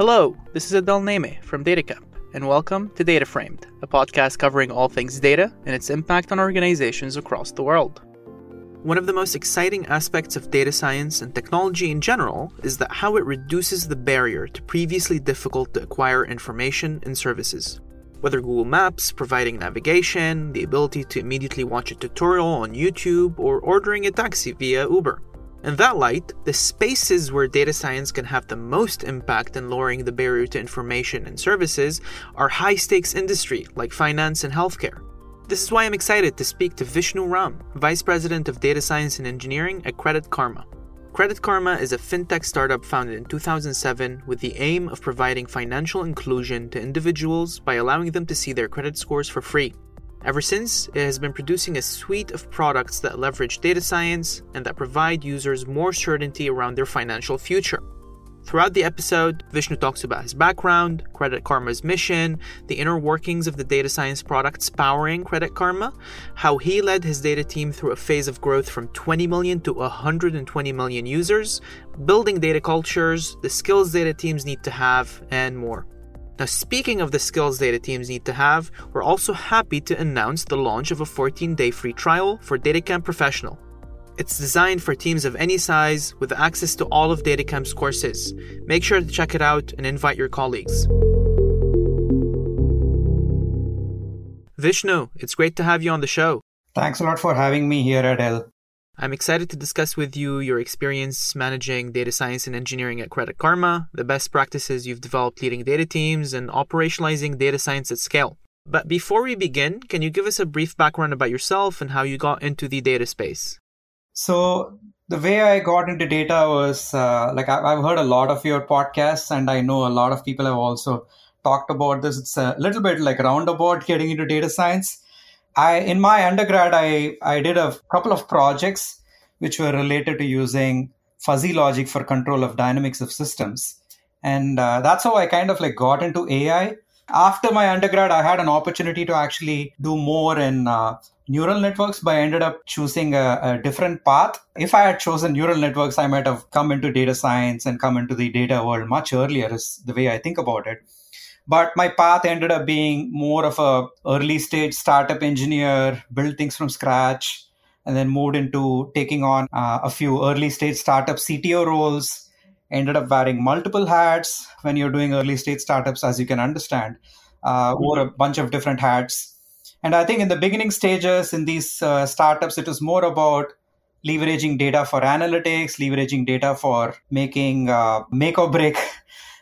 Hello, this is Adel Nehme from DataCamp, and welcome to DataFramed, a podcast covering all things data and its impact on organizations across the world. One of the most exciting aspects of data science and technology in general is that how it reduces the barrier to previously difficult to acquire information and services. Whether Google Maps providing navigation, the ability to immediately watch a tutorial on YouTube, or ordering a taxi via Uber. In that light, the spaces where data science can have the most impact in lowering the barrier to information and services are high stakes industry like finance and healthcare. This is why I'm excited to speak to Vishnu Ram, Vice President of Data Science and Engineering at Credit Karma. Credit Karma is a fintech startup founded in 2007 with the aim of providing financial inclusion to individuals by allowing them to see their credit scores for free. Ever since, it has been producing a suite of products that leverage data science and that provide users more certainty around their financial future. Throughout the episode, Vishnu talks about his background, Credit Karma's mission, the inner workings of the data science products powering Credit Karma, how he led his data team through a phase of growth from 20 million to 120 million users, building data cultures, the skills data teams need to have, and more. Now, speaking of the skills data teams need to have, we're also happy to announce the launch of a 14 day free trial for DataCamp Professional. It's designed for teams of any size with access to all of DataCamp's courses. Make sure to check it out and invite your colleagues. Vishnu, it's great to have you on the show. Thanks a lot for having me here, Adel. I'm excited to discuss with you your experience managing data science and engineering at Credit Karma, the best practices you've developed leading data teams, and operationalizing data science at scale. But before we begin, can you give us a brief background about yourself and how you got into the data space? So, the way I got into data was uh, like I've heard a lot of your podcasts, and I know a lot of people have also talked about this. It's a little bit like roundabout getting into data science. I in my undergrad I I did a couple of projects which were related to using fuzzy logic for control of dynamics of systems, and uh, that's how I kind of like got into AI. After my undergrad, I had an opportunity to actually do more in uh, neural networks, but I ended up choosing a, a, different path. If I had chosen neural networks, I might have come into data science and come into the data world much earlier, is the way I think about it but my path ended up being more of a early stage startup engineer build things from scratch and then moved into taking on uh, a few early stage startup cto roles. Ended up wearing multiple hats. When you're doing early stage startups as you can understand uh, wore a bunch of different hats. And i think in the beginning stages in these uh, startups it was more about leveraging data for analytics leveraging data for making uh, make or break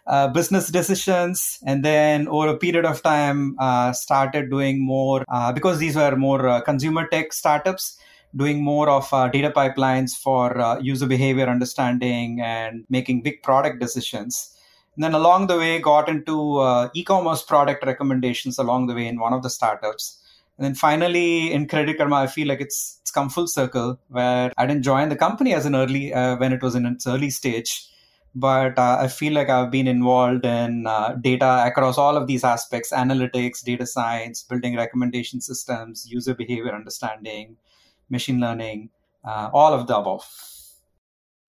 uh, business decisions and then over a period of time uh, started doing more uh, because these were more uh, consumer tech startups doing more of uh, data pipelines for uh, user behavior understanding and making big product decisions. And then along the way got into e-commerce product recommendations along the way in one of the startups. And then finally in credit karma i feel like it's it's come full circle where i didn't join the company as an early when it was in its early stage but uh, I feel like I've been involved in uh, data across all of these aspects analytics, data science, building recommendation systems, user behavior understanding, machine learning, uh, all of the above.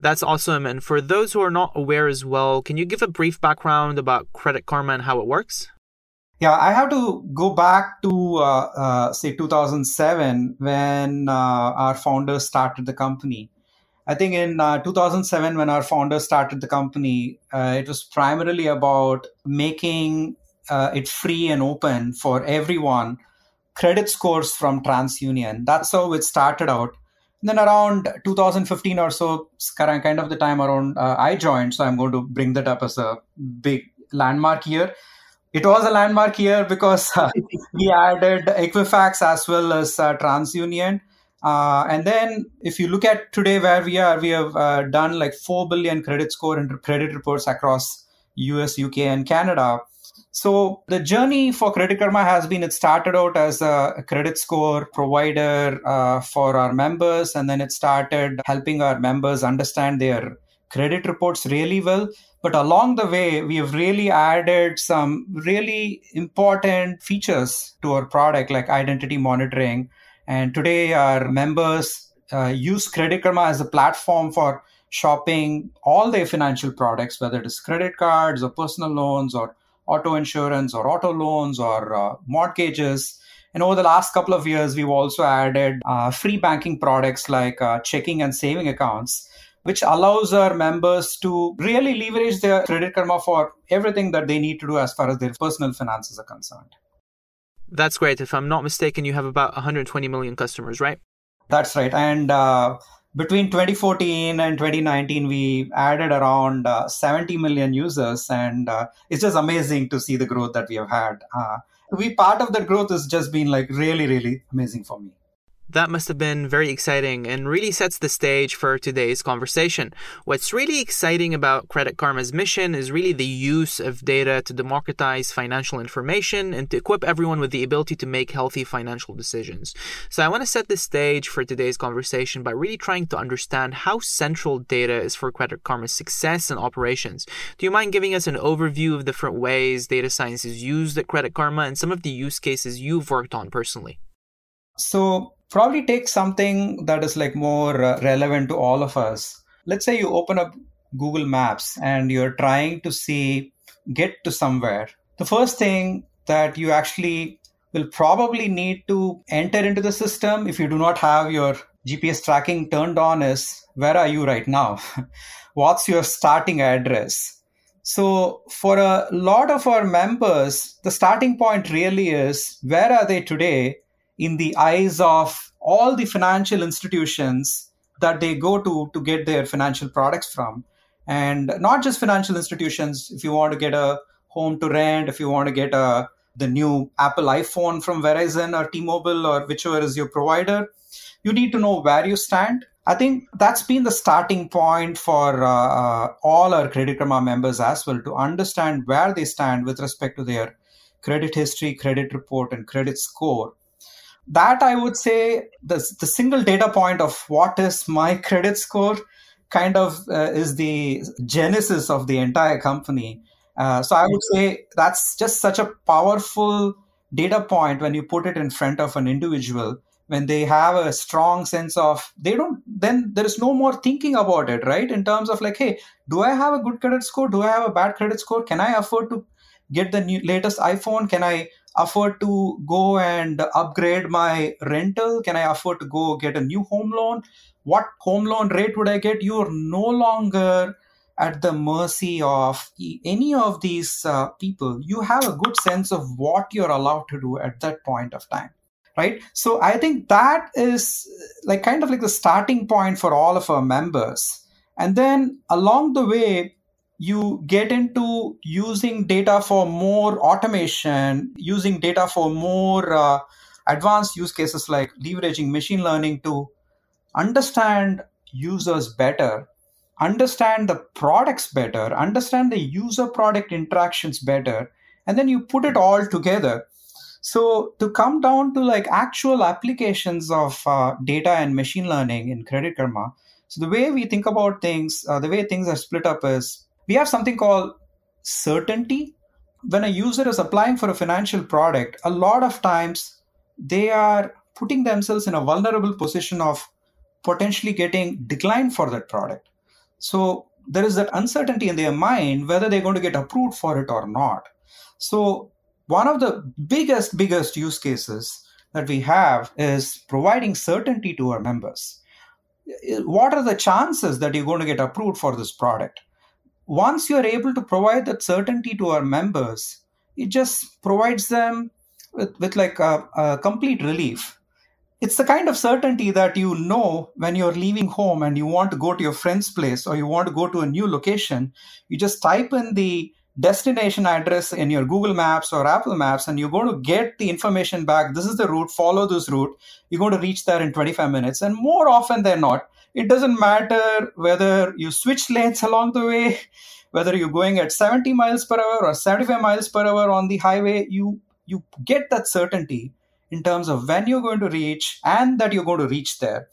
That's awesome. And for those who are not aware as well, can you give a brief background about Credit Karma and how it works? Yeah, I have to go back to, uh, uh, say, 2007 when uh, our founders started the company I think in uh, 2007, when our founders started the company, uh, it was primarily about making uh, it free and open for everyone. Credit scores from TransUnion. That's how it started out. And then around 2015 or so, kind of the time around uh, I joined, so I'm going to bring that up as a big landmark year. It was a landmark year because uh, we added Equifax as well as uh, TransUnion uh, and then if you look at today where we are, we have uh, done like 4 billion credit score and credit reports across US, UK, and Canada. So the journey for Credit Karma has been it started out as a credit score provider uh, for our members, and then it started helping our members understand their credit reports really well. But along the way, we have really added some really important features to our product, like identity monitoring and today, our members uh, use Credit Karma as a platform for shopping all their financial products, whether it is credit cards or personal loans or auto insurance or auto loans or uh, mortgages. And over the last couple of years, we've also added uh, free banking products like uh, checking and saving accounts, which allows our members to really leverage their Credit Karma for everything that they need to do as far as their personal finances are concerned. That's great. If I'm not mistaken, you have about 120 million customers, right? That's right. And uh, between 2014 and 2019 we added around uh, 70 million users and uh, it's just amazing to see the growth that we have had uh, we part of that growth has just been like really really amazing for me that must have been very exciting and really sets the stage for today's conversation. What's really exciting about Credit Karma's mission is really the use of data to democratize financial information and to equip everyone with the ability to make healthy financial decisions. So I want to set the stage for today's conversation by really trying to understand how central data is for Credit Karma's success and operations. Do you mind giving us an overview of different ways data science is used at Credit Karma and some of the use cases you've worked on personally? So probably take something that is like more uh, relevant to all of us. Let's say you open up Google Maps and you're trying to see get to somewhere. The first thing that you actually will probably need to enter into the system if you do not have your GPS tracking turned on is where are you right now? What's your starting address? So, for a lot of our members, the starting point really is where are they today in the eyes of all the financial institutions that they go to to get their financial products from. And not just financial institutions if you want to get a home to rent if you want to get a the new apple iphone from verizon or t-mobile or whichever is your provider you need to know where you stand. I think that's been the starting point for uh, uh, all our credit karma members as well to understand where they stand with respect to their credit history credit report and credit score that I would say the, the single data point of what is my credit score kind of uh, is the genesis of the entire company. Uh, so I would say that's just such a powerful data point when you put it in front of an individual. When they have a strong sense of they don't then there is no more thinking about it right? In terms of like hey do i have a good credit score? Do i have a bad credit score? Can i afford to get the new latest iphone? Can i afford to go and upgrade my rental? Can I afford to go get a new home loan? What home loan rate would I get? You are no longer at the mercy of any of these uh, people. You have a good sense of what you're allowed to do at that point of time. Right. So I think that is like kind of like the starting point for all of our members. And then along the way, you get into using data for more automation, using data for more uh, advanced use cases like leveraging machine learning to understand users better, understand the products better, understand the user product interactions better, and then you put it all together. So, to come down to like actual applications of uh, data and machine learning in Credit Karma, so the way we think about things, uh, the way things are split up is we have something called certainty. When a user is applying for a financial product, a lot of times they are putting themselves in a vulnerable position of potentially getting declined for that product. So there is that uncertainty in their mind whether they're going to get approved for it or not. So one of the biggest, biggest use cases that we have is providing certainty to our members. What are the chances that you're going to get approved for this product? Once you're able to provide that certainty to our members, it just provides them with, with like a, a complete relief. It's the kind of certainty that you know when you're leaving home and you want to go to your friend's place or you want to go to a new location, you just type in the destination address in your Google Maps or Apple Maps, and you're going to get the information back. This is the route, follow this route. You're going to reach there in 25 minutes. And more often than not, it doesn't matter whether you switch lanes along the way, whether you're going at 70 miles per hour or 75 miles per hour on the highway, you you get that certainty in terms of when you're going to reach and that you're going to reach there.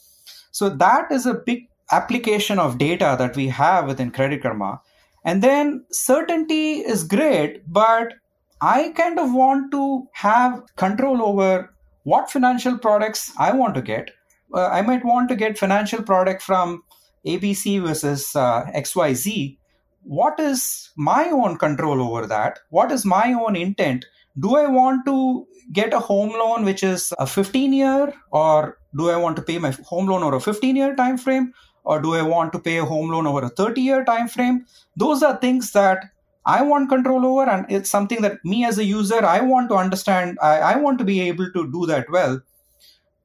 So that is a big application of data that we have within Credit Karma. And then certainty is great, but I kind of want to have control over what financial products I want to get uh, I might want to get financial product from ABC versus uh, XYZ, what is my own control over that? What is my own intent? Do I want to get a home loan which is a 15 year, or do I want to pay my home loan over a 15 year time frame, or do I want to pay a home loan over a 30 year time frame? Those are things that I want control over, and it's something that me as a user I want to understand. I, I want to be able to do that well.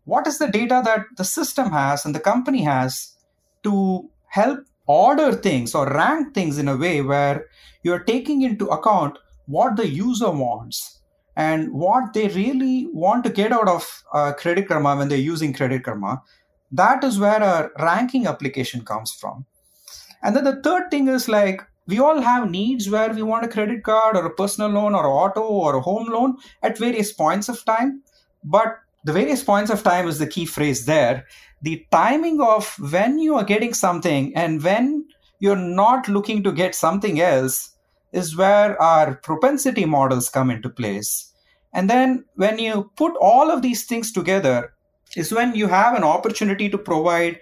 What is the data that the system has and the company has to help order things or rank things in a way where you're taking into account what the user wants and what they really want to get out of uh, Credit Karma when they're using Credit Karma. That is where a ranking application comes from. And then the third thing is like we all have needs where we want a credit card or a personal loan or auto or a home loan at various points of time. But the various points of time is the key phrase there. The timing of when you are getting something and when you're not looking to get something else is where our propensity models come into place. And then when you put all of these things together, is when you have an opportunity to provide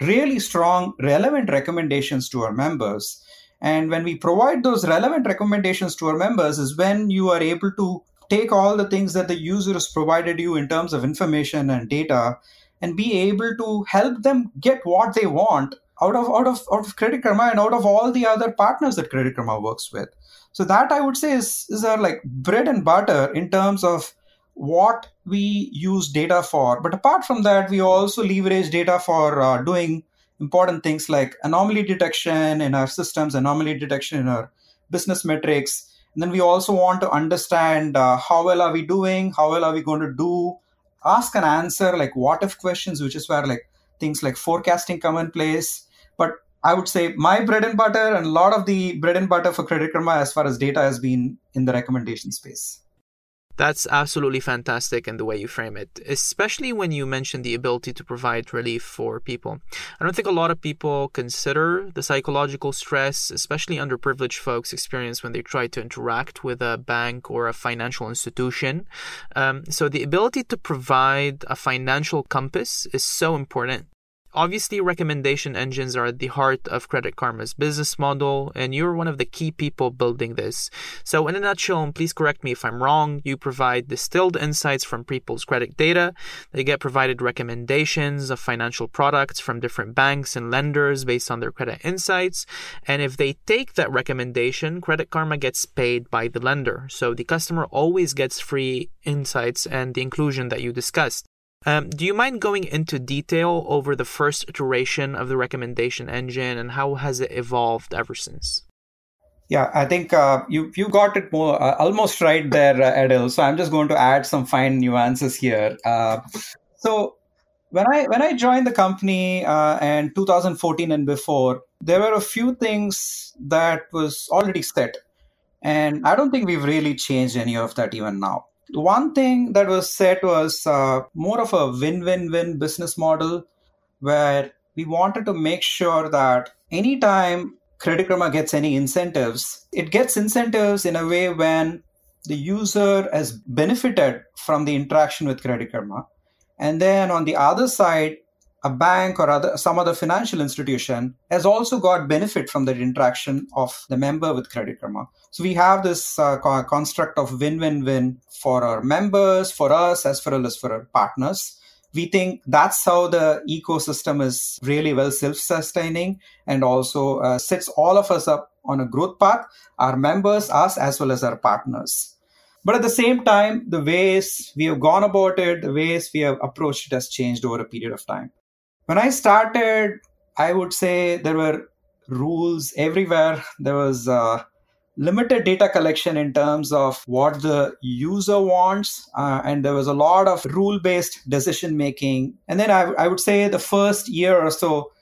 really strong, relevant recommendations to our members. And when we provide those relevant recommendations to our members, is when you are able to take all the things that the user has provided you in terms of information and data and be able to help them get what they want out of out of out of Credit Karma and out of all the other partners that Credit Karma works with. So that I would say is is our like bread and butter in terms of what we use data for. But apart from that, we also leverage data for uh, doing important things like anomaly detection in our systems, anomaly detection in our business metrics. And then we also want to understand uh, how well are we doing, how well are we going to do, ask and answer like what if questions, which is where like things like forecasting come in place. But I would say my bread and butter and a lot of the bread and butter for Credit Karma as far as data has been in the recommendation space. That's absolutely fantastic in the way you frame it, especially when you mention the ability to provide relief for people. I don't think a lot of people consider the psychological stress, especially underprivileged folks experience when they try to interact with a bank or a financial institution. Um, so, the ability to provide a financial compass is so important. Obviously, recommendation engines are at the heart of Credit Karma's business model, and you're one of the key people building this. So, in a nutshell, and please correct me if I'm wrong, you provide distilled insights from people's credit data. They get provided recommendations of financial products from different banks and lenders based on their credit insights. And if they take that recommendation, Credit Karma gets paid by the lender. So, the customer always gets free insights and the inclusion that you discussed. Um, do you mind going into detail over the first iteration of the recommendation engine and how has it evolved ever since? Yeah, I think uh, you you got it more uh, almost right there, uh, Adel. So I'm just going to add some fine nuances here. Uh, so when I when I joined the company uh, and 2014 and before, there were a few things that was already set, and I don't think we've really changed any of that even now one thing that was said was uh, more of a win-win-win business model where we wanted to make sure that anytime Credit Karma gets any incentives, it gets incentives in a way when the user has benefited from the interaction with Credit Karma. And then on the other side, a bank or other some other financial institution has also got benefit from the interaction of the member with credit karma. So we have this uh, construct of win-win-win for our members for us as well as for our partners. We think that's how the ecosystem is really well self-sustaining and also uh, sets all of us up on a growth path our members us as well as our partners. But at the same time the ways we have gone about it the ways we have approached it has changed over a period of time when I started, I would say there were rules everywhere. There was uh, limited data collection in terms of what the user wants, uh, and there was a lot of rule based decision making. And then I, I would say the first year or so,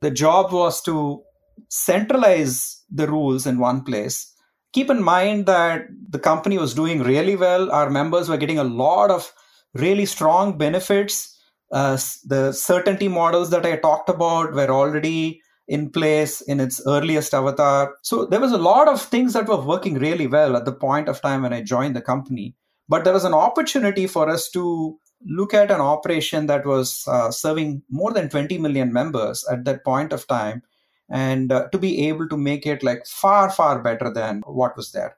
the job was to centralize the rules in one place. Keep in mind that the company was doing really well. Our members were getting a lot of really strong benefits uh, the certainty models that I talked about were already in place in its earliest avatar. So there was a lot of things that were working really well at the point of time when I joined the company. But there was an opportunity for us to look at an operation that was uh, serving more than 20 million members at that point of time and uh, to be able to make it like far far better than what was there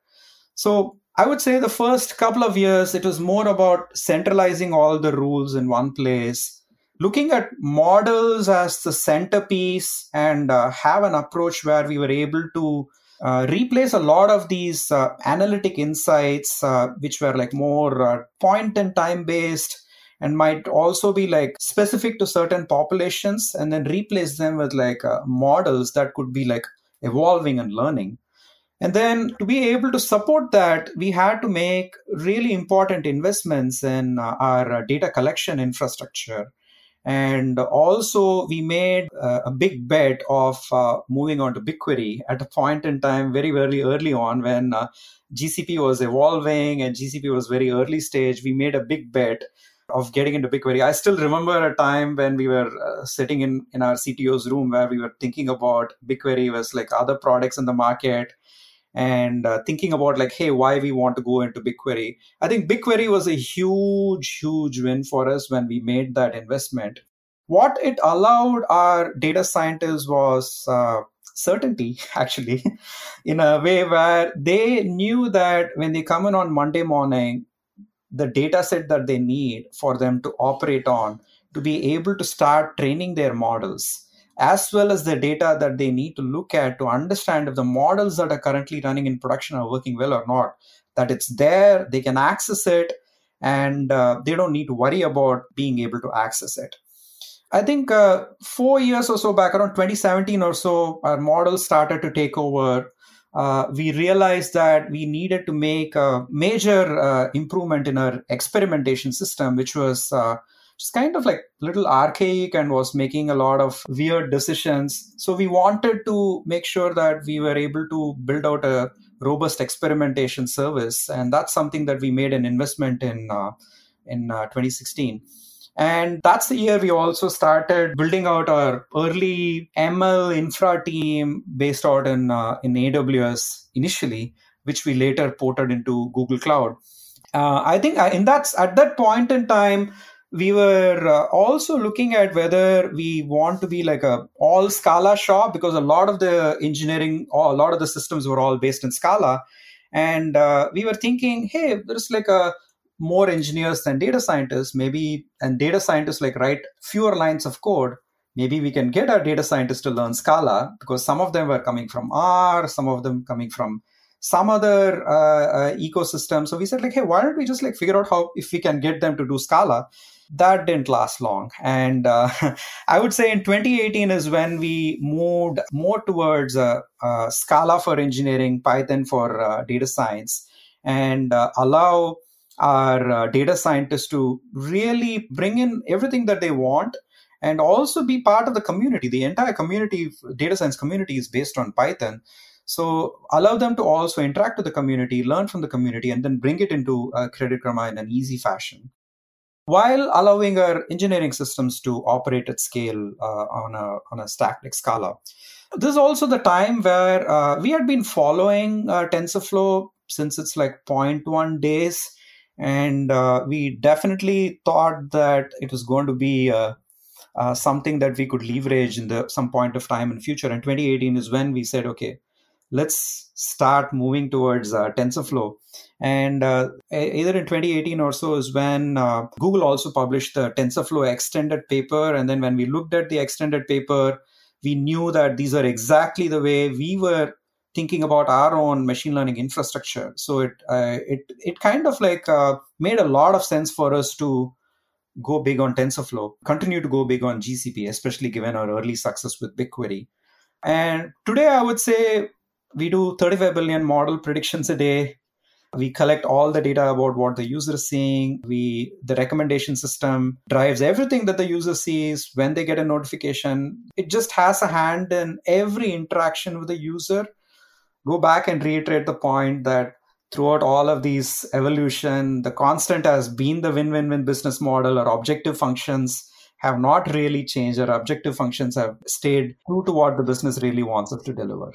so i would say the first couple of years it was more about centralizing all the rules in one place looking at models as the centerpiece and uh, have an approach where we were able to uh, replace a lot of these uh, analytic insights uh, which were like more uh, point and time based and might also be like specific to certain populations and then replace them with like uh, models that could be like evolving and learning and then to be able to support that we had to make really important investments in uh, our uh, data collection infrastructure. And also we made uh, a big bet of moving on to bigquery at a point in time very very early on when gcp was evolving and gcp was very early stage. We made a big bet of getting into BigQuery. I still remember a time when we were uh, sitting in, in our CTO's room where we were thinking about BigQuery was like other products in the market and uh, thinking about like, hey, why we want to go into BigQuery. I think BigQuery was a huge, huge win for us when we made that investment. What it allowed our data scientists was uh, certainty, actually, in a way where they knew that when they come in on Monday morning, the data set that they need for them to operate on to be able to start training their models as well as the data that they need to look at to understand if the models that are currently running in production are working well or not. That it's there they can access it and uh, they don't need to worry about being able to access it. I think uh, four years or so back around 2017 or so our models started to take over. Uh, we realized that we needed to make a major uh, improvement in our experimentation system, which was just kind of like little archaic and was making a lot of weird decisions. So we wanted to make sure that we were able to build out a robust experimentation service, and that's something that we made an investment in uh, in uh, 2016. And that's the year we also started building out our early ML infra team based out in, uh, in AWS initially, which we later ported into Google Cloud. Uh, I think uh, in that at that point in time, we were uh, also looking at whether we want to be like a all Scala shop because a lot of the engineering, or a lot of the systems were all based in Scala, and uh, we were thinking, hey, there's like a more engineers than data scientists maybe and data scientists like write fewer lines of code. Maybe we can get our data scientists to learn scala because some of them were coming from r some of them coming from some other uh, uh, ecosystem. So we said like hey why don't we just like figure out how if we can get them to do scala that didn't last long and uh, i would say in 2018 is when we moved more towards uh, uh, scala for engineering python for uh, data science and allow our uh, data scientists to really bring in everything that they want and also be part of the community. The entire community, data science community, is based on Python. So allow them to also interact with the community, learn from the community, and then bring it into uh, Credit Karma in an easy fashion, while allowing our engineering systems to operate at scale uh, on a on a stack like Scala. This is also the time where uh, we had been following uh, TensorFlow since it's like 0.1 days and uh, we definitely thought that it was going to be uh, uh, something that we could leverage in the some point of time in future. And 2018 is when we said, okay, let's start moving towards uh, TensorFlow. And uh, either in 2018 or so is when uh, Google also published the TensorFlow extended paper. And then when we looked at the extended paper, we knew that these are exactly the way we were thinking about our own machine learning infrastructure. So it uh, it it kind of like uh, made a lot of sense for us to go big on TensorFlow, continue to go big on GCP, especially given our early success with BigQuery. And today, I would say we do 35 billion model predictions a day. We collect all the data about what the user is seeing. We the recommendation system drives everything that the user sees when they get a notification. It just has a hand in every interaction with the user go back and reiterate the point that throughout all of these evolution, the constant has been the win win win business model or objective functions have not really changed. Our objective functions have stayed true to what the business really wants us to deliver.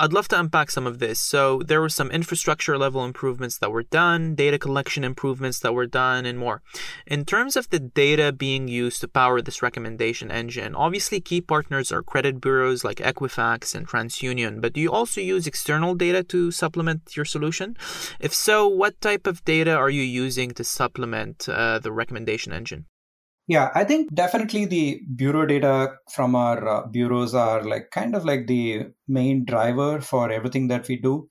I'd love to unpack some of this. So, there were some infrastructure level improvements that were done, data collection improvements that were done, and more. In terms of the data being used to power this recommendation engine, obviously key partners are credit bureaus like Equifax and TransUnion, but do you also use external data to supplement your solution? If so, what type of data are you using to supplement uh, the recommendation engine? Yeah, I think definitely the bureau data from our uh, bureaus are like kind of like the main driver for everything that we do.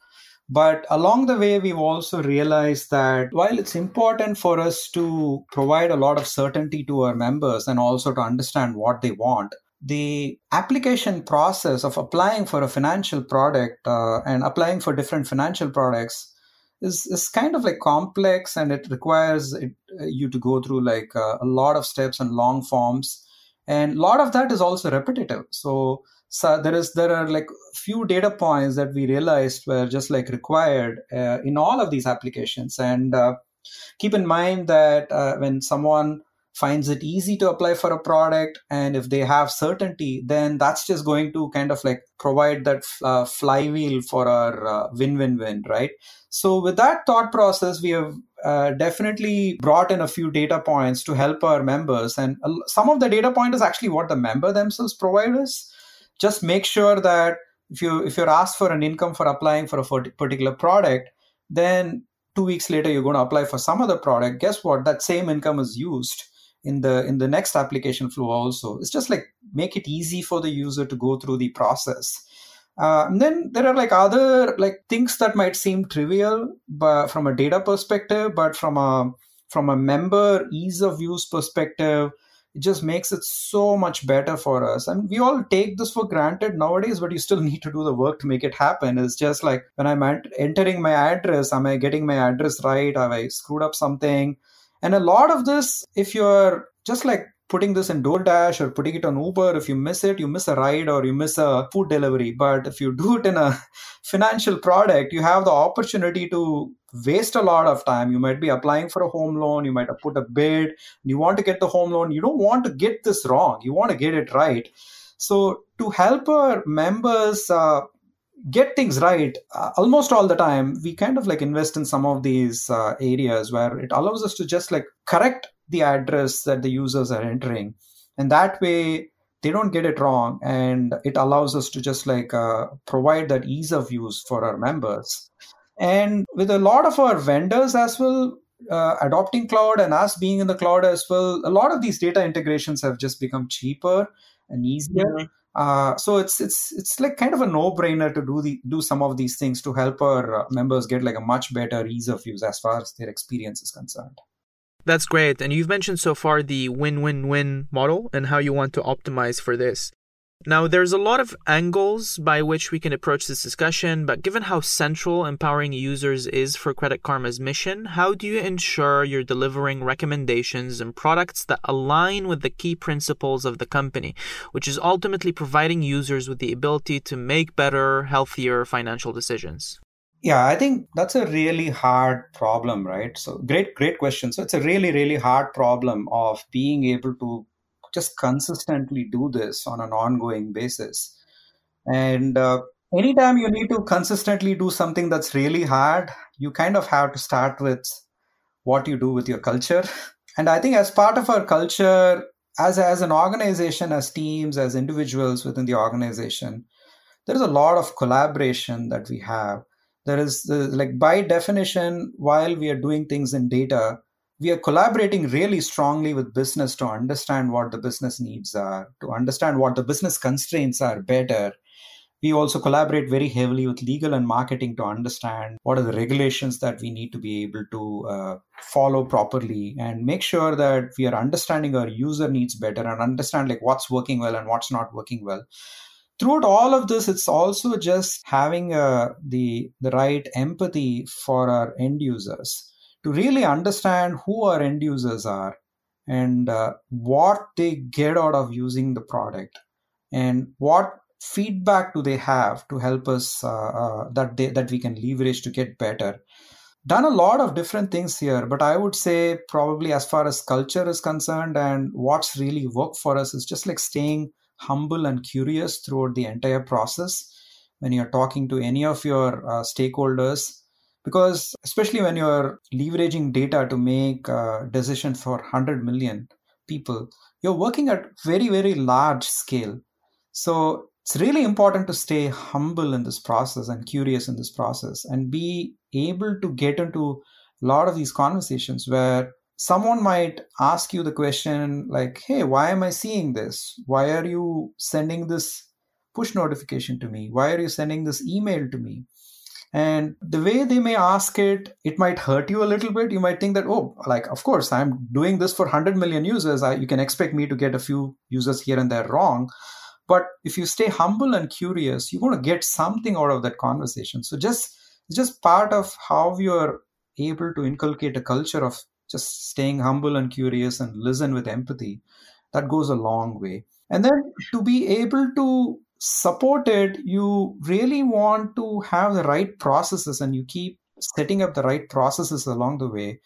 But along the way, we've also realized that while it's important for us to provide a lot of certainty to our members and also to understand what they want, the application process of applying for a financial product uh, and applying for different financial products is is kind of like complex and it requires it, uh, you to go through like uh, a lot of steps and long forms. And a lot of that is also repetitive. So so there is there are like few data points that we realized were just like required uh, in all of these applications. And uh, keep in mind that uh, when someone finds it easy to apply for a product and if they have certainty then that's just going to kind of like provide that uh, flywheel for our uh, win-win-win right? So with that thought process we have uh, definitely brought in a few data points to help our members and some of the data point is actually what the member themselves provide us. Just make sure that if you if you're asked for an income for applying for a particular product then two weeks later you're going to apply for some other product. Guess what? That same income is used in the in the next application flow also. It's just like make it easy for the user to go through the process. Uh, and then there are like other like things that might seem trivial but from a data perspective but from a from a member ease of use perspective it just makes it so much better for us. And we all take this for granted nowadays but you still need to do the work to make it happen. It's just like when i'm entering my address am i getting my address right? Have i screwed up something and a lot of this, if you're just like putting this in DoorDash or putting it on Uber, if you miss it, you miss a ride or you miss a food delivery. But if you do it in a financial product, you have the opportunity to waste a lot of time. You might be applying for a home loan, you might have put a bid, you want to get the home loan. You don't want to get this wrong, you want to get it right. So, to help our members uh, get things right uh, almost all the time we kind of like invest in some of these uh, areas where it allows us to just like correct the address that the users are entering. And that way they don't get it wrong and it allows us to just like uh, provide that ease of use for our members. And with a lot of our vendors as well uh, adopting cloud and us being in the cloud as well a lot of these data integrations have just become cheaper and easier. Mm-hmm. Uh, so it's it's it's like kind of a no-brainer to do the do some of these things to help our uh, members get like a much better ease of use as far as their experience is concerned. That's great. And you've mentioned so far the win-win-win model and how you want to optimize for this. Now, there's a lot of angles by which we can approach this discussion, but given how central empowering users is for Credit Karma's mission, how do you ensure you're delivering recommendations and products that align with the key principles of the company, which is ultimately providing users with the ability to make better, healthier financial decisions? Yeah, I think that's a really hard problem, right? So, great, great question. So, it's a really, really hard problem of being able to just consistently do this on an ongoing basis. And uh, anytime you need to consistently do something that's really hard, you kind of have to start with what you do with your culture. And I think as part of our culture, as, as an organization, as teams, as individuals within the organization, there is a lot of collaboration that we have. There is, the, like, by definition, while we are doing things in data, we are collaborating really strongly with business to understand what the business needs are, to understand what the business constraints are better. We also collaborate very heavily with legal and marketing to understand what are the regulations that we need to be able to uh, follow properly and make sure that we are understanding our user needs better and understand like what's working well and what's not working well throughout all of this it's also just having uh, the the right empathy for our end users to really understand who our end users are and uh, what they get out of using the product and what feedback do they have to help us uh, uh, that they, that we can leverage to get better. Done a lot of different things here but i would say probably as far as culture is concerned and what's really worked for us is just like staying humble and curious throughout the entire process. When you're talking to any of your uh, stakeholders because especially when you're leveraging data to make uh, decisions for 100 million people you're working at very very large scale. So it's really important to stay humble in this process and curious in this process and be able to get into a lot of these conversations where someone might ask you the question like hey why am i seeing this? Why are you sending this push notification to me? Why are you sending this email to me and the way they may ask it it might hurt you a little bit. You might think that oh like of course i'm doing this for 100 million users. I, you can expect me to get a few users here and there wrong. But if you stay humble and curious you're going to get something out of that conversation. So just just part of how you're able to inculcate a culture of just staying humble and curious and listen with empathy that goes a long way. And then to be able to support it, you really want to have the right processes and you keep setting up the right processes along the way.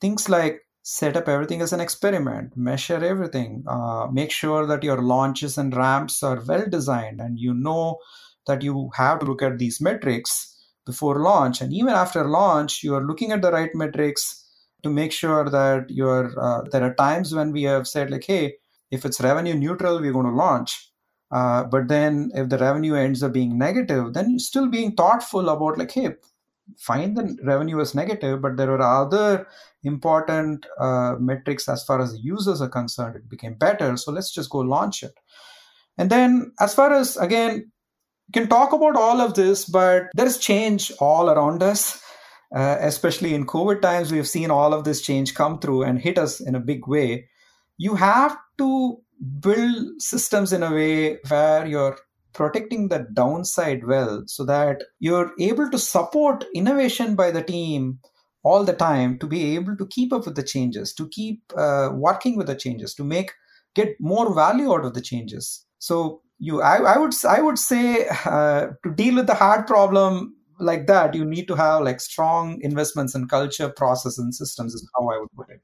Things like set up everything as an experiment, measure everything, uh, make sure that your launches and ramps are well designed and you know that you have to look at these metrics before launch. And even after launch, you are looking at the right metrics to make sure that you're, uh, there are times when we have said, like, hey, if it's revenue neutral, we're going to launch uh, but then if the revenue ends up being negative, then you're still being thoughtful about like, hey, find the revenue as negative, but there are other important uh, metrics as far as the users are concerned. It became better, so let's just go launch it. And then as far as again, you can talk about all of this, but there is change all around us. Uh, especially in COVID times, we've seen all of this change come through and hit us in a big way. You have to build systems in a way where you're protecting the downside well so that you're able to support innovation by the team all the time to be able to keep up with the changes to keep uh, working with the changes to make get more value out of the changes. So you i, I would i would say uh, to deal with the hard problem like that you need to have like strong investments in culture process and systems is how i would put it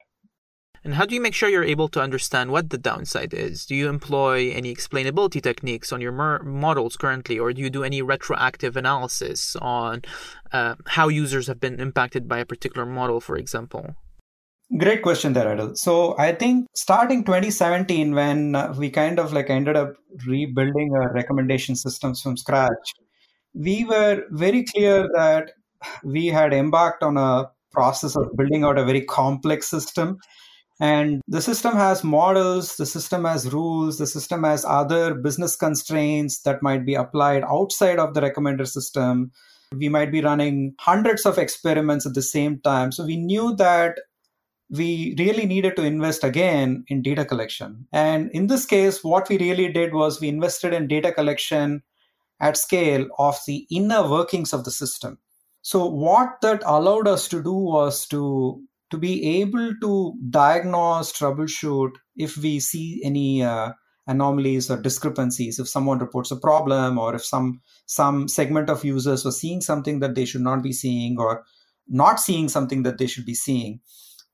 and how do you make sure you're able to understand what the downside is? Do you employ any explainability techniques on your mer- models currently, or do you do any retroactive analysis on uh, how users have been impacted by a particular model, for example? Great question there, Adel. So I think starting 2017, when uh, we kind of like ended up rebuilding our recommendation systems from scratch, we were very clear that we had embarked on a process of building out a very complex system and the system has models, the system has rules, the system has other business constraints that might be applied outside of the recommender system. We might be running hundreds of experiments at the same time. So we knew that we really needed to invest again in data collection. And in this case, what we really did was we invested in data collection at scale of the inner workings of the system. So, what that allowed us to do was to to be able to diagnose, troubleshoot if we see any uh, anomalies or discrepancies, if someone reports a problem or if some some segment of users are seeing something that they should not be seeing or not seeing something that they should be seeing.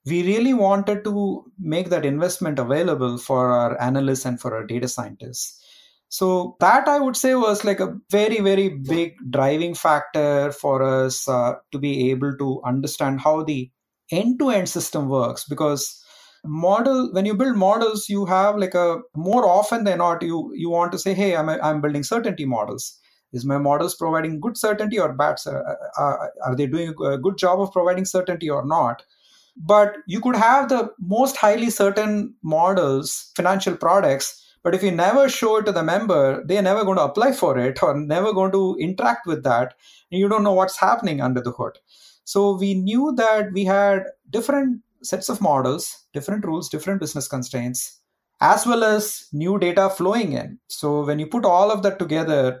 We really wanted to make that investment available for our analysts and for our data scientists. So that I would say was like a very, very big driving factor for us uh, to be able to understand how the end-to-end system works because model when you build models you have like a more often than not you you want to say hey i'm, I'm building certainty models. Is my models providing good certainty or bad uh, uh, are they doing a good job of providing certainty or not? But you could have the most highly certain models financial products but if you never show it to the member they're never going to apply for it or never going to interact with that and you don't know what's happening under the hood so we knew that we had different sets of models, different rules, different business constraints, as well as new data flowing in. So when you put all of that together,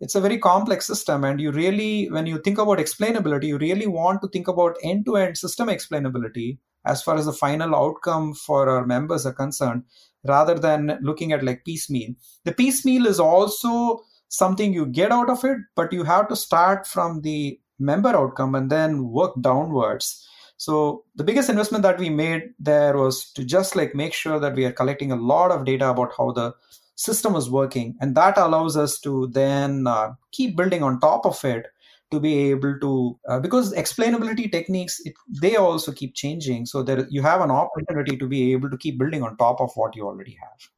it's a very complex system. And you really, when you think about explainability, you really want to think about end to end system explainability as far as the final outcome for our members are concerned, rather than looking at like piecemeal. The piecemeal is also something you get out of it, but you have to start from the member outcome and then work downwards. So the biggest investment that we made there was to just like make sure that we are collecting a lot of data about how the system is working. And that allows us to then uh, keep building on top of it to be able to uh, because explainability techniques it, they also keep changing. So that you have an opportunity to be able to keep building on top of what you already have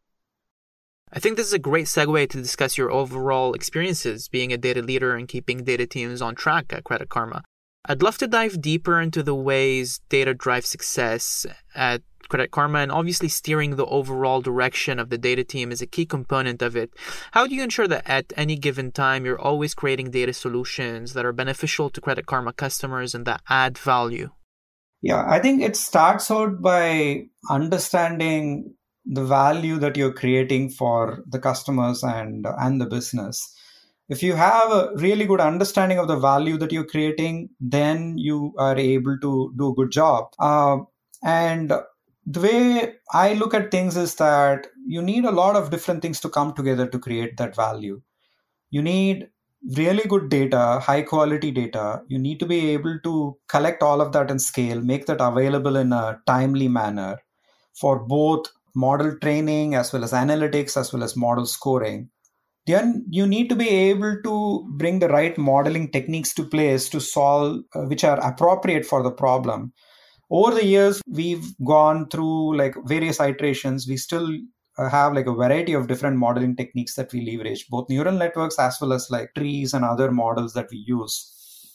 I think this is a great segue to discuss your overall experiences being a data leader and keeping data teams on track at Credit Karma. I'd love to dive deeper into the ways data drives success at Credit Karma, and obviously steering the overall direction of the data team is a key component of it. How do you ensure that at any given time you're always creating data solutions that are beneficial to Credit Karma customers and that add value? Yeah, I think it starts out by understanding the value that you're creating for the customers and and the business. If you have a really good understanding of the value that you're creating then you are able to do a good job. Uh, and the way i look at things is that you need a lot of different things to come together to create that value. You need really good data high quality data. You need to be able to collect all of that and scale make that available in a timely manner for both model training as well as analytics as well as model scoring then you need to be able to bring the right modeling techniques to place to solve uh, which are appropriate for the problem. Over the years we've gone through like various iterations. We still uh, have like a variety of different modeling techniques that we leverage both neural networks as well as like trees and other models that we use.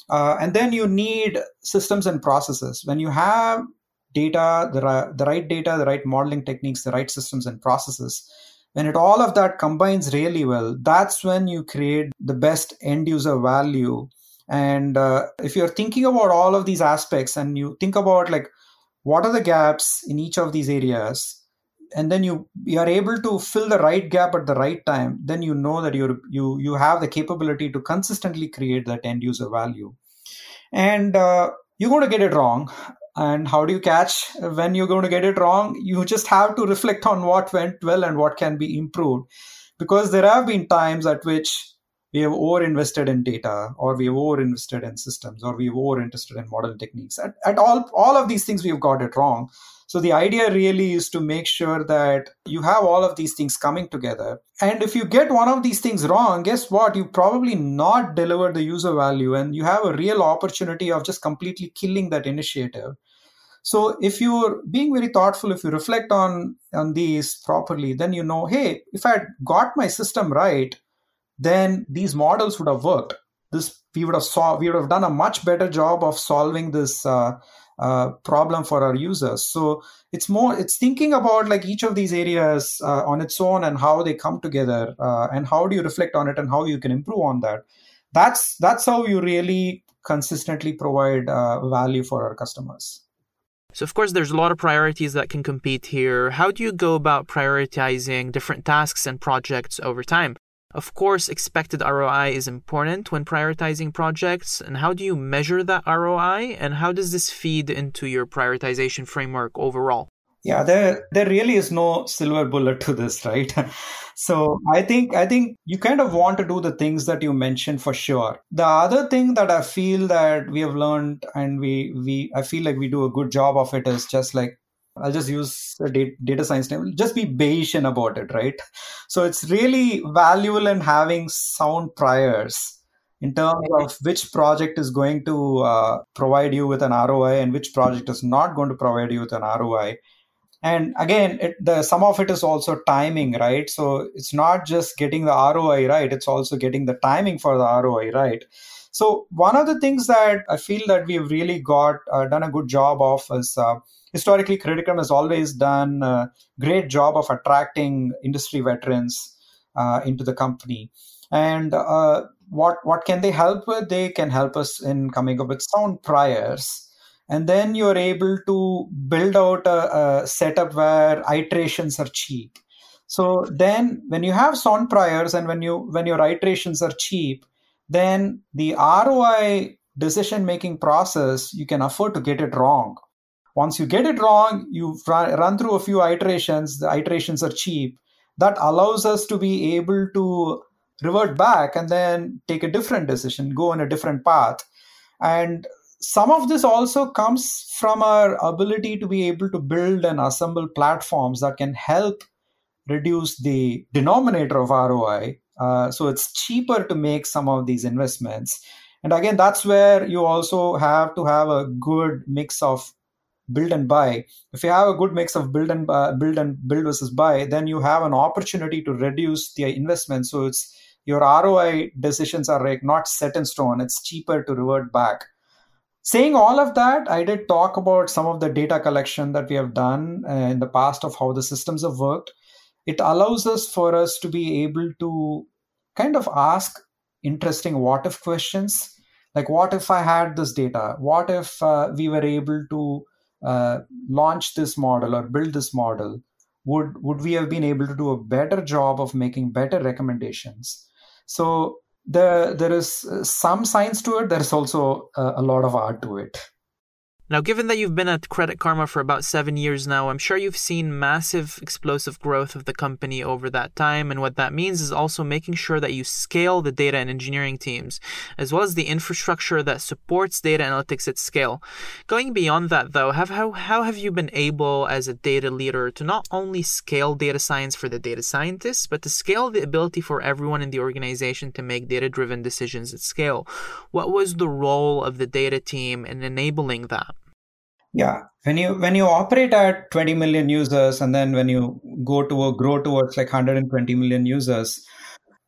Uh, and then you need systems and processes. When you have data, the, the right data, the right modeling techniques, the right systems and processes, when it all of that combines really well, that's when you create the best end user value. And uh, if you're thinking about all of these aspects and you think about like what are the gaps in each of these areas, and then you you are able to fill the right gap at the right time, then you know that you're you you have the capability to consistently create that end user value. And uh, you're going to get it wrong and how do you catch when you're going to get it wrong you just have to reflect on what went well and what can be improved because there have been times at which we have over invested in data or we have over invested in systems or we've over invested in model techniques at, at all all of these things we've got it wrong so the idea really is to make sure that you have all of these things coming together. And if you get one of these things wrong, guess what? You probably not deliver the user value and you have a real opportunity of just completely killing that initiative. So if you're being very thoughtful, if you reflect on on these properly, then you know, hey, if I had got my system right, then these models would have worked. This we would have saw we would have done a much better job of solving this uh, uh, problem for our users. So it's more it's thinking about like each of these areas uh, on its own and how they come together uh, and how do you reflect on it and how you can improve on that. That's that's how you really consistently provide uh, value for our customers. So, of course, there's a lot of priorities that can compete here. How do you go about prioritizing different tasks and projects over time? Of course, expected ROI is important when prioritizing projects. And how do you measure that ROI? And how does this feed into your prioritization framework overall? Yeah, there there really is no silver bullet to this, right? so I think I think you kind of want to do the things that you mentioned for sure. The other thing that I feel that we have learned and we we I feel like we do a good job of it is just like I'll just use a data science name. Just be Bayesian about it, right? So it's really valuable in having sound priors in terms of which project is going to uh, provide you with an ROI and which project is not going to provide you with an ROI. And again, it, the some of it is also timing, right? So it's not just getting the ROI right; it's also getting the timing for the ROI right. So one of the things that I feel that we've really got uh, done a good job of is uh, historically Karma has always done a great job of attracting industry veterans uh, into the company and uh, what what can they help with they can help us in coming up with sound priors and then you're able to build out a, a setup where iterations are cheap so then when you have sound priors and when you when your iterations are cheap then the roi decision making process you can afford to get it wrong once you get it wrong, you run through a few iterations, the iterations are cheap. That allows us to be able to revert back and then take a different decision, go on a different path. And some of this also comes from our ability to be able to build and assemble platforms that can help reduce the denominator of ROI. Uh, so it's cheaper to make some of these investments. And again, that's where you also have to have a good mix of build and buy. If you have a good mix of build and build and build versus buy, then you have an opportunity to reduce the investment. So it's your ROI decisions are like not set in stone. It's cheaper to revert back. Saying all of that, I did talk about some of the data collection that we have done uh, in the past of how the systems have worked. It allows us for us to be able to kind of ask interesting what if questions. Like what if i had this data? What if uh, we were able to uh, launch this model or build this model? Would would we have been able to do a better job of making better recommendations? So the, there is uh, some science to it. There's also a, a lot of art to it now, given that you've been at Credit Karma for about seven years now, I'm sure you've seen massive explosive growth of the company over that time. And what that means is also making sure that you scale the data and engineering teams, as well as the infrastructure that supports data analytics at scale. Going beyond that, though, have, how, how have you been able as a data leader to not only scale data science for the data scientists, but to scale the ability for everyone in the organization to make data driven decisions at scale? What was the role of the data team in enabling that? Yeah, when you when you operate at 20 million users and then when you go to grow towards like 120 million users,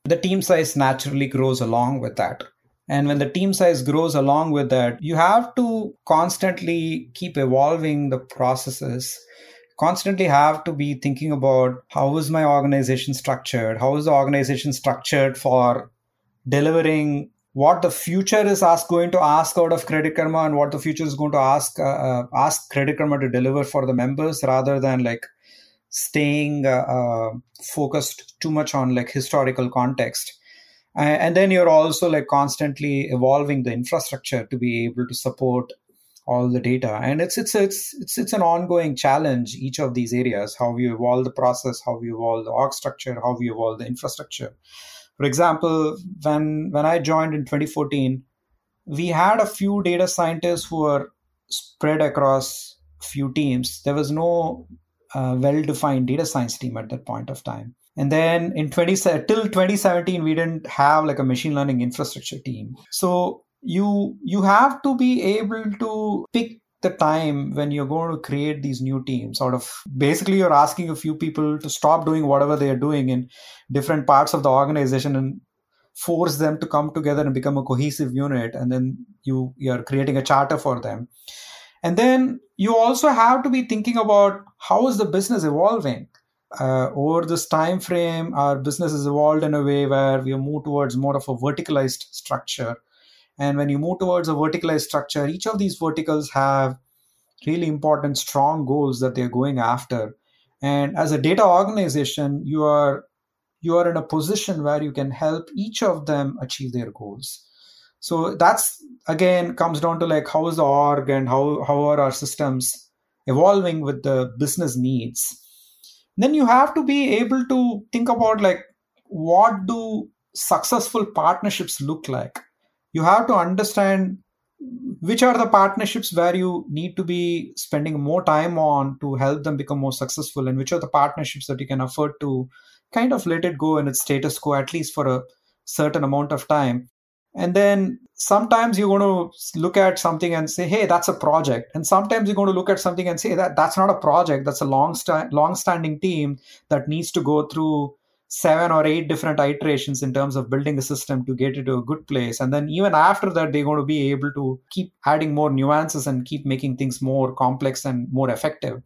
the team size naturally grows along with that. And when the team size grows along with that, you have to constantly keep evolving the processes constantly have to be thinking about how is my organization structured how is the organization structured for delivering what the future is ask, going to ask out of Credit Karma and what the future is going to ask uh, uh, ask Credit Karma to deliver for the members rather than like staying uh, uh focused too much on like historical context. And then you're also like constantly evolving the infrastructure to be able to support all the data and it's it's it's it's it's an ongoing challenge each of these areas how you evolve the process how you evolve the org structure how you evolve the infrastructure for example, when when I joined in 2014, we had a few data scientists who were spread across few teams. There was no uh, well-defined data science team at that point of time. And then in 20 till 2017, we didn't have like a machine learning infrastructure team. So you you have to be able to pick the time when you're going to create these new teams sort of basically you're asking a few people to stop doing whatever they are doing in different parts of the organization and force them to come together and become a cohesive unit and then you you're creating a charter for them. And then you also have to be thinking about how is the business evolving? Uh, over this time frame our business has evolved in a way where we have moved towards more of a verticalized structure and when you move towards a verticalized structure, each of these verticals have really important, strong goals that they're going after. And as a data organization, you are you are in a position where you can help each of them achieve their goals. So that's again comes down to like how is the org and how how are our systems evolving with the business needs. Then you have to be able to think about like what do successful partnerships look like you have to understand which are the partnerships where you need to be spending more time on to help them become more successful and which are the partnerships that you can afford to kind of let it go in its status quo at least for a certain amount of time. And then sometimes you're going to look at something and say hey that's a project. And sometimes you're going to look at something and say that that's not a project. That's a long long standing team that needs to go through seven or eight different iterations in terms of building a system to get it to a good place. And then even after that, they're going to be able to keep adding more nuances and keep making things more complex and more effective.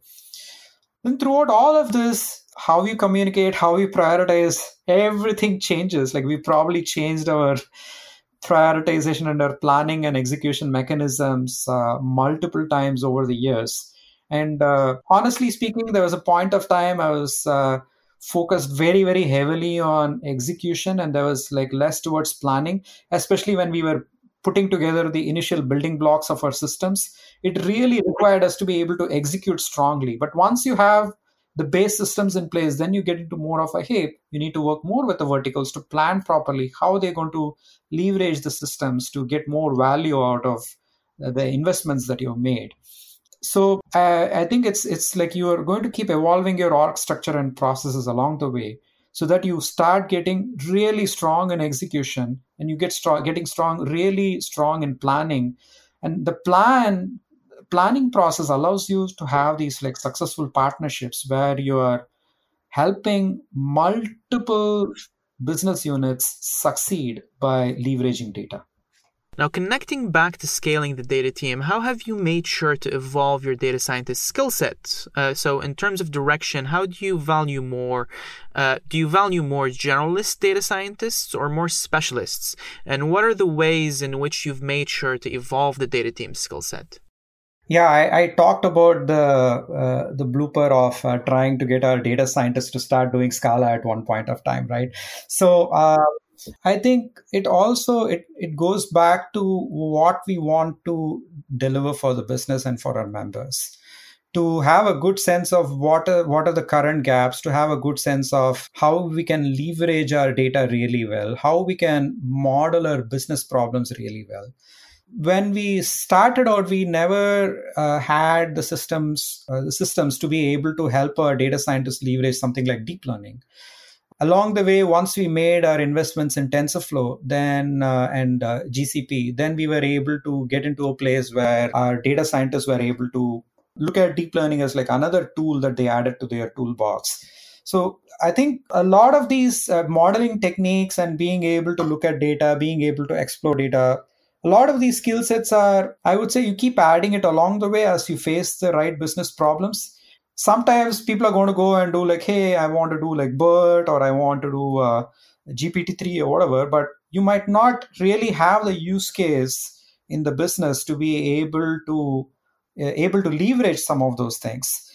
Then throughout all of this, how we communicate, how we prioritize, everything changes. Like we probably changed our prioritization and our planning and execution mechanisms uh, multiple times over the years. And uh, honestly speaking, there was a point of time I was uh, focused very very heavily on execution and there was like less towards planning especially when we were putting together the initial building blocks of our systems. It really required us to be able to execute strongly. But once you have the base systems in place then you get into more of a hey you need to work more with the verticals to plan properly how they're going to leverage the systems to get more value out of the investments that you've made so uh, i think it's it's like you are going to keep evolving your org structure and processes along the way so that you start getting really strong in execution and you get strong getting strong really strong in planning. And the plan planning process allows you to have these like successful partnerships where you are helping multiple business units succeed by leveraging data now, connecting back to scaling the data team, how have you made sure to evolve your data scientist skill set? Uh, so, in terms of direction, how do you value more? Uh, do you value more generalist data scientists or more specialists? And what are the ways in which you've made sure to evolve the data team skill set? Yeah, I, I, talked about the uh, the blooper of uh, trying to get our data scientists to start doing Scala at one point of time, right? So uh, I think it also it, it goes back to what we want to deliver for the business and for our members. To have a good sense of what are, what are the current gaps, to have a good sense of how we can leverage our data really well, how we can model our business problems really well when we started out we never uh, had the systems uh, the systems to be able to help our data scientists leverage something like deep learning along the way once we made our investments in tensorflow then uh, and uh, gcp then we were able to get into a place where our data scientists were able to look at deep learning as like another tool that they added to their toolbox. So i think a lot of these uh, modeling techniques and being able to look at data being able to explore data a lot of these skill sets are i would say you keep adding it along the way as you face the right business problems sometimes people are going to go and do like hey i want to do like bert or i want to do uh, gpt-3 or whatever but you might not really have the use case in the business to be able to uh, able to leverage some of those things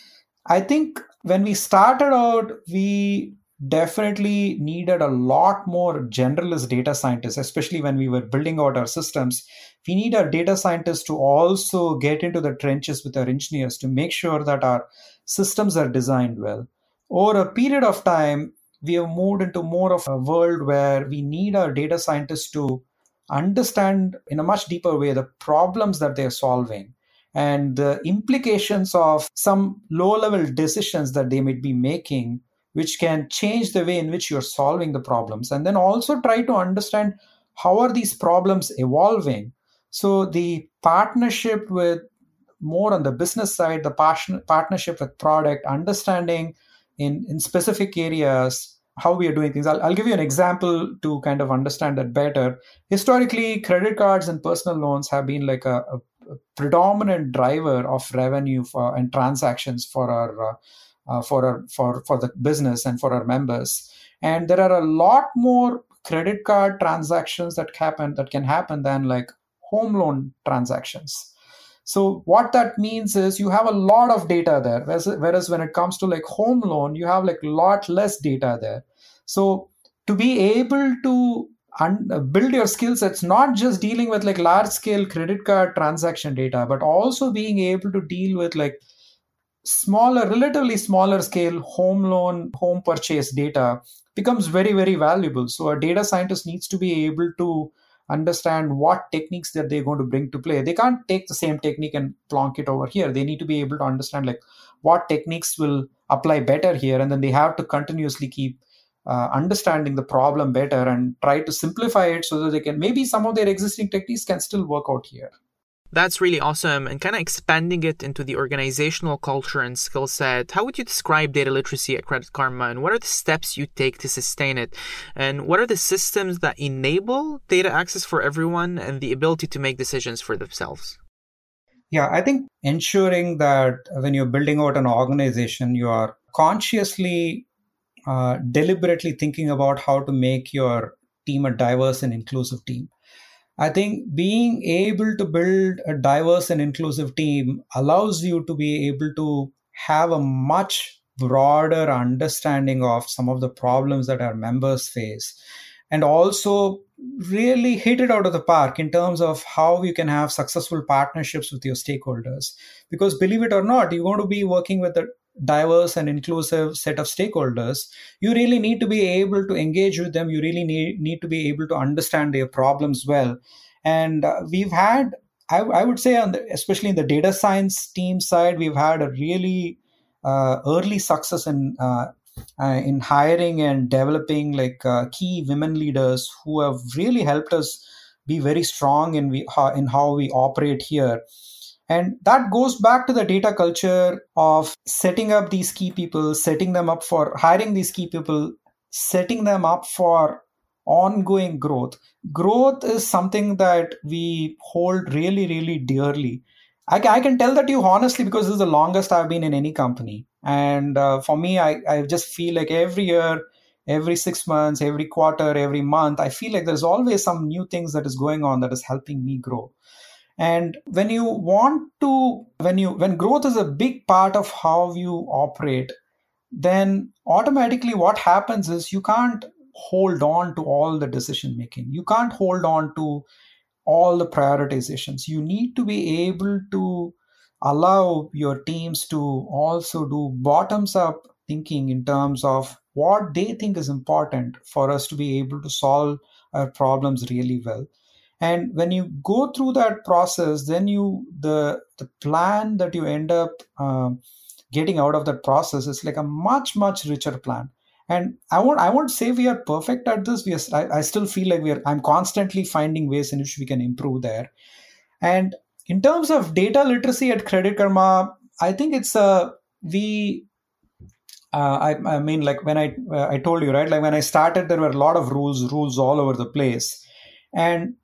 i think when we started out we definitely needed a lot more generalist data scientists, especially when we were building out our systems. We need our data scientists to also get into the trenches with our engineers to make sure that our systems are designed well. Over a period of time, we have moved into more of a world where we need our data scientists to understand in a much deeper way the problems that they're solving and the implications of some low level decisions that they might be making which can change the way in which you're solving the problems and then also try to understand how are these problems evolving so the partnership with more on the business side the passion, partnership with product understanding in, in specific areas how we are doing things. I'll, I'll give you an example to kind of understand that better. Historically credit cards and personal loans have been like a, a predominant driver of revenue for, and transactions for our uh, uh, for our for for the business and for our members. And there are a lot more credit card transactions that happen that can happen than like home loan transactions so what that means is you have a lot of data there whereas, when it comes to like home loan you have like a lot less data there so to be able to un- uh, build your skill sets not just dealing with like large scale credit card transaction data but also being able to deal with like smaller, relatively smaller scale home loan, home purchase data becomes very, very valuable. So a data scientist needs to be able to understand what techniques that they're going to bring to play. They can't take the same technique and plonk it over here. They need to be able to understand like what techniques will apply better here, and then they have to continuously keep uh, understanding the problem better and try to simplify it so that they can maybe some of their existing techniques can still work out here. That's really awesome. And kind of expanding it into the organizational culture and skill set, how would you describe data literacy at Credit Karma? And what are the steps you take to sustain it? And what are the systems that enable data access for everyone and the ability to make decisions for themselves? Yeah, I think ensuring that when you're building out an organization, you are consciously, uh, deliberately thinking about how to make your team a diverse and inclusive team I think being able to build a diverse and inclusive team allows you to be able to have a much broader understanding of some of the problems that our members face and also really hit it out of the park in terms of how you can have successful partnerships with your stakeholders. Because believe it or not you're going to be working with a diverse and inclusive set of stakeholders you really need to be able to engage with them you really need, need to be able to understand their problems well and uh, we've had I, I would say, on the, especially in the data science team side, we've had a really uh, early success in uh, uh, in hiring and developing like uh, key women leaders who have really helped us be very strong in we in how we operate here. And that goes back to the data culture of setting up these key people, setting them up for hiring these key people, setting them up for ongoing growth. Growth is something that we hold really, really dearly. I, I can tell that you honestly because this is the longest I've been in any company. And uh, for me, I, I just feel like every year, every six months, every quarter, every month, I feel like there's always some new things that is going on that is helping me grow. And when you want to, when you, when growth is a big part of how you operate, then automatically what happens is you can't hold on to all the decision making. You can't hold on to all the prioritizations. You need to be able to allow your teams to also do bottoms up thinking in terms of what they think is important for us to be able to solve our problems really well and when you go through that process then you the the plan that you end up uh, getting out of that process is like a much much richer plan. And i won't i won't say we are perfect at this. We are, I, I still feel like we are i'm constantly finding ways in which we can improve there. And in terms of data literacy at credit karma i think it's a we uh, I, I mean like when i uh, i told you right? Like when i started there were a lot of rules rules all over the place. And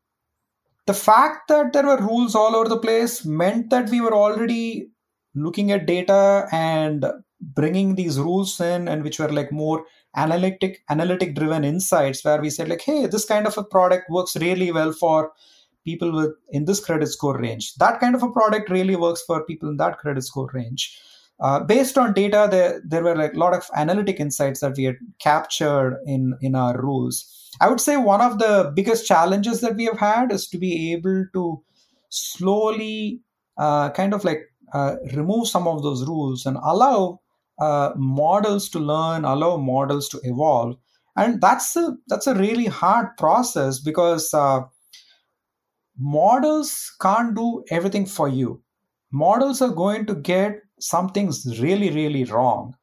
the fact that there were rules all over the place meant that we were already looking at data and bringing these rules in and which were like more analytic analytic driven insights where we said like hey this kind of a product works really well for people with in this credit score range. That kind of a product really works for people in that credit score range. Uh, based on data there there were like a lot of analytic insights that we had captured in in our rules i would say one of the biggest challenges that we have had is to be able to slowly uh, kind of like uh, remove some of those rules and allow uh, models to learn, allow models to evolve, and that's a that's a really hard process because uh, models can't do everything for you. Models are going to get some things really really wrong,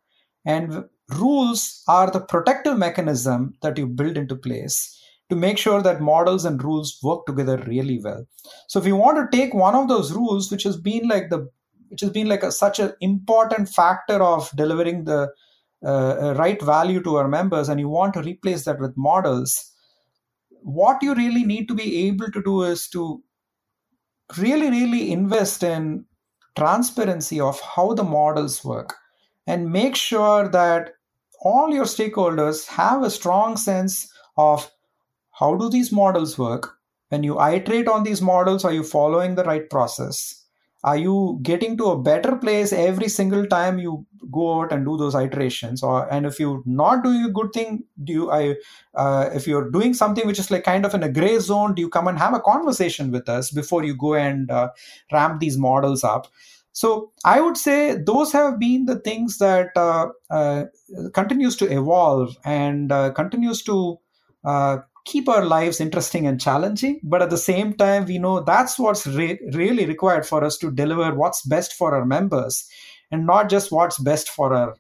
and rules are the protective mechanism that you build into place to make sure that models and rules work together really well. So if you want to take one of those rules, which has been like the which has been like a, such an important factor of delivering the uh, uh, right value to our members and you want to replace that with models what you really need to be able to do is to really really invest in transparency of how the models work and make sure that all your stakeholders have a strong sense of how do these models work. When you iterate on these models are you following the right process? Are you getting to a better place every single time you go out and do those iterations? Or and if you're not doing a good thing do you i uh, if you're doing something which is like kind of in a gray zone do you come and have a conversation with us before you go and uh, ramp these models up so i would say those have been the things that uh, uh continues to evolve and uh, continues to uh, keep our lives interesting and challenging. But at the same time we know that's what's re- really required for us to deliver what's best for our members and not just what's best for our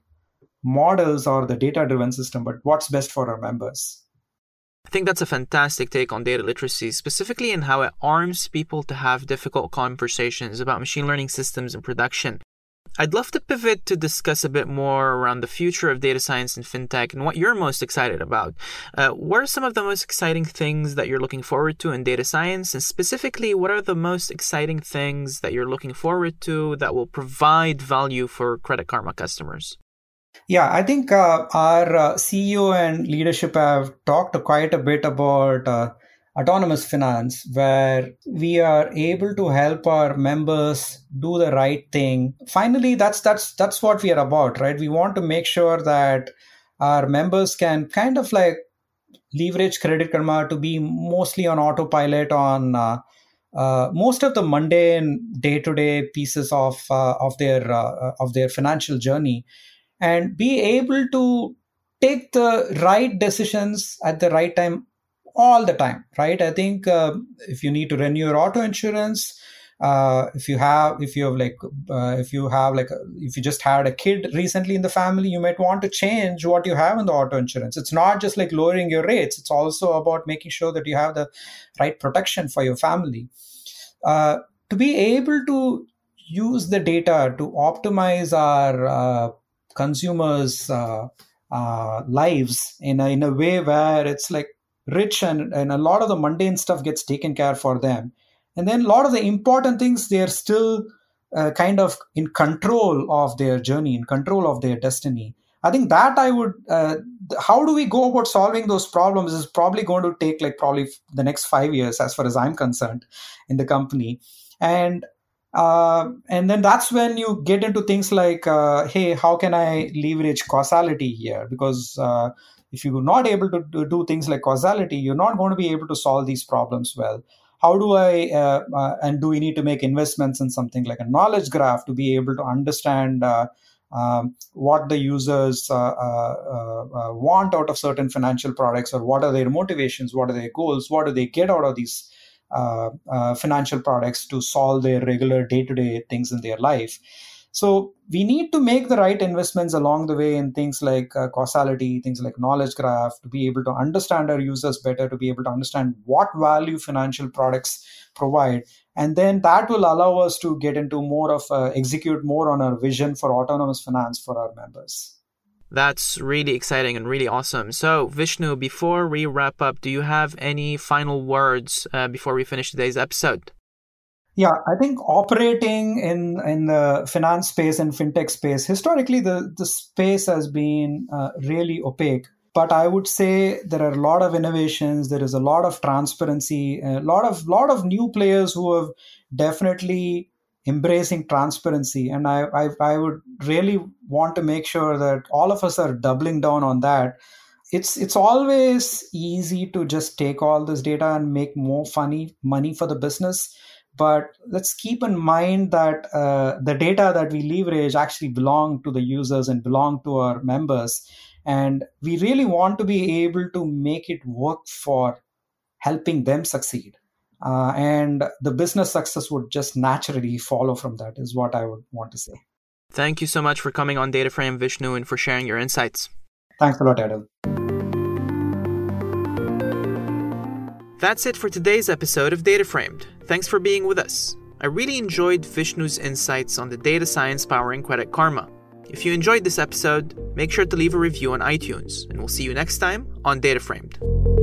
models or the data driven system but what's best for our members I think that's a fantastic take on data literacy, specifically in how it arms people to have difficult conversations about machine learning systems in production. I'd love to pivot to discuss a bit more around the future of data science and fintech and what you're most excited about. Uh, what are some of the most exciting things that you're looking forward to in data science? And specifically, what are the most exciting things that you're looking forward to that will provide value for Credit Karma customers? Yeah, I think uh, our uh, CEO and leadership have talked quite a bit about uh, autonomous finance where we are able to help our members do the right thing. Finally that's that's that's what we are about right? We want to make sure that our members can kind of like leverage credit karma to be mostly on autopilot on uh, uh, most of the mundane day-to-day pieces of uh, of their uh, of their financial journey and be able to take the right decisions at the right time all the time, right? I think uh, if you need to renew your auto insurance, uh, if you have if you have like uh, if you have like a, if you just had a kid recently in the family you might want to change what you have in the auto insurance. It's not just like lowering your rates. It's also about making sure that you have the right protection for your family. Uh, to be able to use the data to optimize our uh, consumers uh, uh, lives in a, in a way where it's like rich and, and a lot of the mundane stuff gets taken care for them. And then a lot of the important things they're still uh, kind of in control of their journey in control of their destiny. I think that i would uh, how do we go about solving those problems is probably going to take like probably the next five years as far as i'm concerned in the company. And uh, and then that's when you get into things like uh, hey how can i leverage causality here? Because uh, if you're not able to do things like causality you're not going to be able to solve these problems well. How do I uh, uh, and do we need to make investments in something like a knowledge graph to be able to understand uh, um, what the users uh, uh, uh, want out of certain financial products or what are their motivations, what are their goals, what do they get out of these financial products to solve their regular day to day things in their life. So we need to make the right investments along the way in things like uh, causality, things like knowledge graph, to be able to understand our users better, to be able to understand what value financial products provide. And then that will allow us to get into more of uh, execute more on our vision for autonomous finance for our members. That's really exciting and really awesome. So, Vishnu, before we wrap up, do you have any final words uh, before we finish today's episode? Yeah, I think operating in in the finance space and fintech space historically the the space has been uh, really opaque. But I would say there are a lot of innovations. There is a lot of transparency. A lot of lot of new players who have definitely embracing transparency. And I, I I would really want to make sure that all of us are doubling down on that. It's it's always easy to just take all this data and make more funny money for the business. But let's keep in mind that uh, the data that we leverage actually belong to the users and belong to our members. And we really want to be able to make it work for helping them succeed uh, and the business success would just naturally follow from that is what i would want to say thank you so much for coming on DataFramed vishnu and for sharing your insights thanks a lot Adel That's it for today's episode of DataFramed. Thanks for being with us. I really enjoyed Vishnu's insights on the data science powering Credit Karma. If you enjoyed this episode, make sure to leave a review on iTunes, and we'll see you next time on DataFramed.